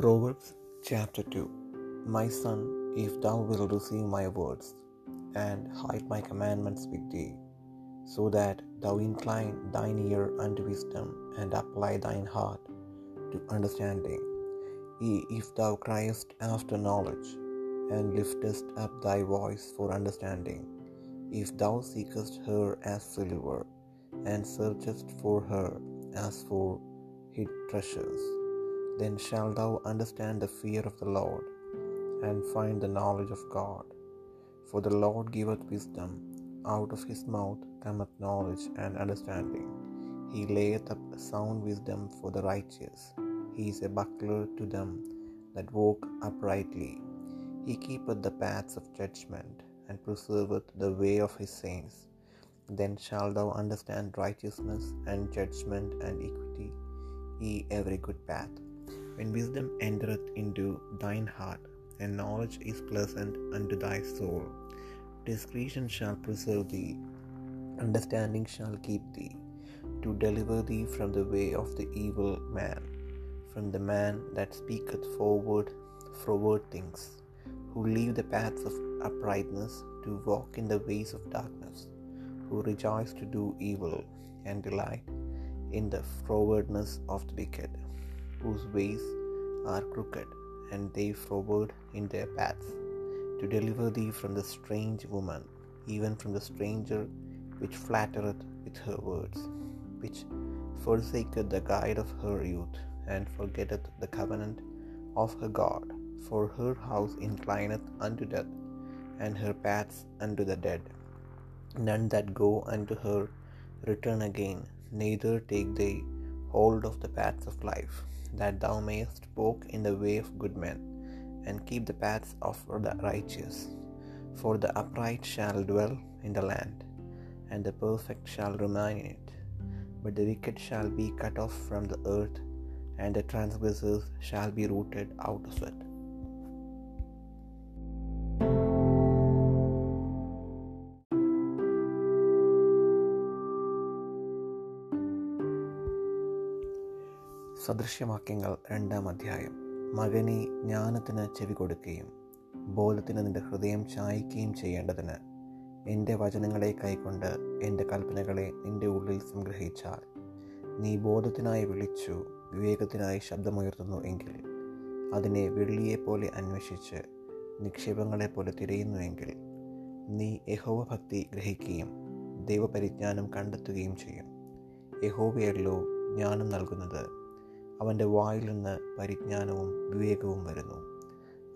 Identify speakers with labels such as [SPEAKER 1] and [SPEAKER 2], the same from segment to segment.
[SPEAKER 1] Proverbs chapter 2 My son, if thou wilt receive my words, and hide my commandments with thee, so that thou incline thine ear unto wisdom, and apply thine heart to understanding. If thou criest after knowledge, and liftest up thy voice for understanding, if thou seekest her as silver, and searchest for her as for hid treasures, then shalt thou understand the fear of the Lord, and find the knowledge of God. For the Lord giveth wisdom, out of his mouth cometh knowledge and understanding. He layeth up sound wisdom for the righteous. He is a buckler to them that walk uprightly. He keepeth the paths of judgment, and preserveth the way of his saints. Then shalt thou understand righteousness and judgment and equity, ye every good path. When wisdom entereth into thine heart, and knowledge is pleasant unto thy soul, discretion shall preserve thee, understanding shall keep thee, to deliver thee from the way of the evil man, from the man that speaketh forward froward things, who leave the paths of uprightness to walk in the ways of darkness, who rejoice to do evil, and delight in the frowardness of the wicked, whose ways are crooked, and they froward in their paths, to deliver thee from the strange woman, even from the stranger which flattereth with her words, which forsaketh the guide of her youth, and forgetteth the covenant of her God. For her house inclineth unto death, and her paths unto the dead. None that go unto her return again, neither take they hold of the paths of life, that thou mayest walk in the way of good men, and keep the paths of the righteous. For the upright shall dwell in the land, and the perfect shall remain in it. But the wicked shall be cut off from the earth, and the transgressors shall be rooted out of it. സദൃശ്യവാക്യങ്ങൾ രണ്ടാം അധ്യായം. മകനെ ജ്ഞാനത്തിന് ചെവി കൊടുക്കുകയും ബോധത്തിന് നിന്റെ ഹൃദയം ചായ്ക്കുകയും ചെയ്യേണ്ടതിന് എന്റെ വചനങ്ങളെ കൈക്കൊണ്ട് എന്റെ കൽപ്പനകളെ നിന്റെ ഉള്ളിൽ സംഗ്രഹിച്ചാൽ. നീ ബോധത്തിനായി വിളിച്ചു വിവേകത്തിനായി ശബ്ദമുയർത്തുന്നു എങ്കിൽ അതിനെ വെള്ളിയെപ്പോലെ അന്വേഷിച്ച് നിക്ഷേപങ്ങളെപ്പോലെ തിരയുന്നുവെങ്കിൽ നീ യഹോവഭക്തി ഗ്രഹിക്കുകയും ദൈവപരിജ്ഞാനം കണ്ടെത്തുകയും ചെയ്യും. യഹോവയല്ലോ ജ്ഞാനം നൽകുന്നത്. അവന്റെ വായിൽ നിന്ന് പരിജ്ഞാനവും വിവേകവും വരുന്നു.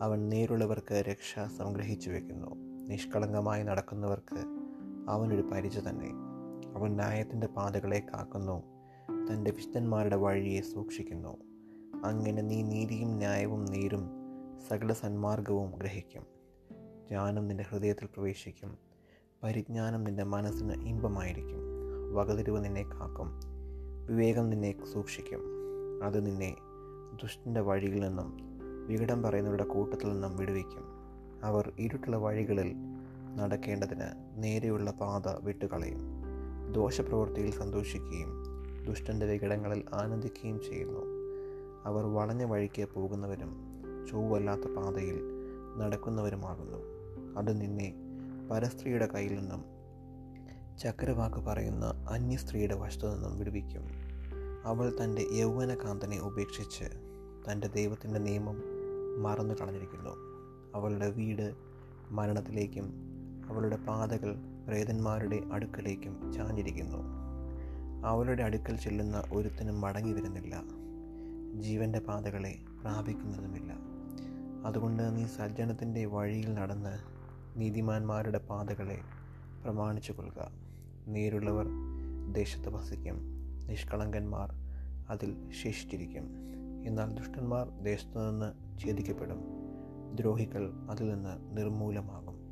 [SPEAKER 1] അവൻ നേരുള്ളവർക്ക് രക്ഷ സംഗ്രഹിച്ചു വെക്കുന്നു. നിഷ്കളങ്കമായി നടക്കുന്നവർക്ക് അവനൊരു പരിച തന്നെ. അവൻ ന്യായത്തിന്റെ പാതകളെ കാക്കുന്നു. തന്റെ വിശുദ്ധന്മാരുടെ വഴിയെ സൂക്ഷിക്കുന്നു. അങ്ങനെ നീ നീതിയും ന്യായവും നേരും. സകല സന്മാർഗവും ഗ്രഹിക്കും. ജ്ഞാനം നിന്റെ ഹൃദയത്തിൽ പ്രവേശിക്കും. പരിജ്ഞാനം നിന്റെ മനസ്സിന് ഇമ്പമായിരിക്കും. വകതിരിവ് നിന്നെ കാക്കും. വിവേകം നിന്നെ സൂക്ഷിക്കും. അത് നിന്നെ ദുഷ്ടന്റെ വഴിയിൽ നിന്നും വികടം പറയുന്നവരുടെ കൂട്ടത്തിൽ നിന്നും വിടുവിക്കും. അവർ ഇരുട്ടുള്ള വഴികളിൽ നടക്കേണ്ടതിന് നേരെയുള്ള പാത വിട്ടുകളയും ദോഷപ്രവൃത്തിയിൽ സന്തോഷിക്കുകയും ദുഷ്ടന്റെ വികടങ്ങളിൽ ആനന്ദിക്കുകയും ചെയ്യുന്നു. അവർ വളഞ്ഞ വഴിക്ക് പോകുന്നവരും ചൊവ്വല്ലാത്ത പാതയിൽ നടക്കുന്നവരുമാകുന്നു. അത് നിന്നെ പരസ്ത്രീയുടെ കയ്യിൽ നിന്നും ചക്രവാക്ക് പറയുന്ന അന്യസ്ത്രീയുടെ വശത്തു നിന്നും വിടുവിക്കും. അവൾ തന്റെ യൗവനകാന്തനെ ഉപേക്ഷിച്ച് തന്റെ ദൈവത്തിന്റെ നിയമം മറന്നു കളഞ്ഞിരിക്കുന്നു. അവളുടെ വീട് മരണത്തിലേക്കും അവളുടെ പാതകൾ പ്രേതന്മാരുടെ അടുക്കലേക്കും ചാഞ്ഞിരിക്കുന്നു. അവളുടെ അടുക്കൽ ചെല്ലുന്ന ഒരുത്തനും മടങ്ങി വരുന്നില്ല. ജീവന്റെ പാതകളെ പ്രാപിക്കുന്നതുമില്ല. അതുകൊണ്ട് നീ സജ്ജനത്തിന്റെ വഴിയിൽ നടന്ന് നീതിമാന്മാരുടെ പാതകളെ പ്രമാണിച്ചു കൊള്ളുക നേരുള്ളവർ ദേശത്ത് വസിക്കും. നിഷ്കളങ്കന്മാർ അതിൽ ശേഷിച്ചിരിക്കും. എന്നാൽ ദുഷ്ടന്മാർ ദേശത്തു നിന്ന് ഛേദിക്കപ്പെടും. ദ്രോഹികൾ അതിൽ നിന്ന് നിർമൂലമാകും.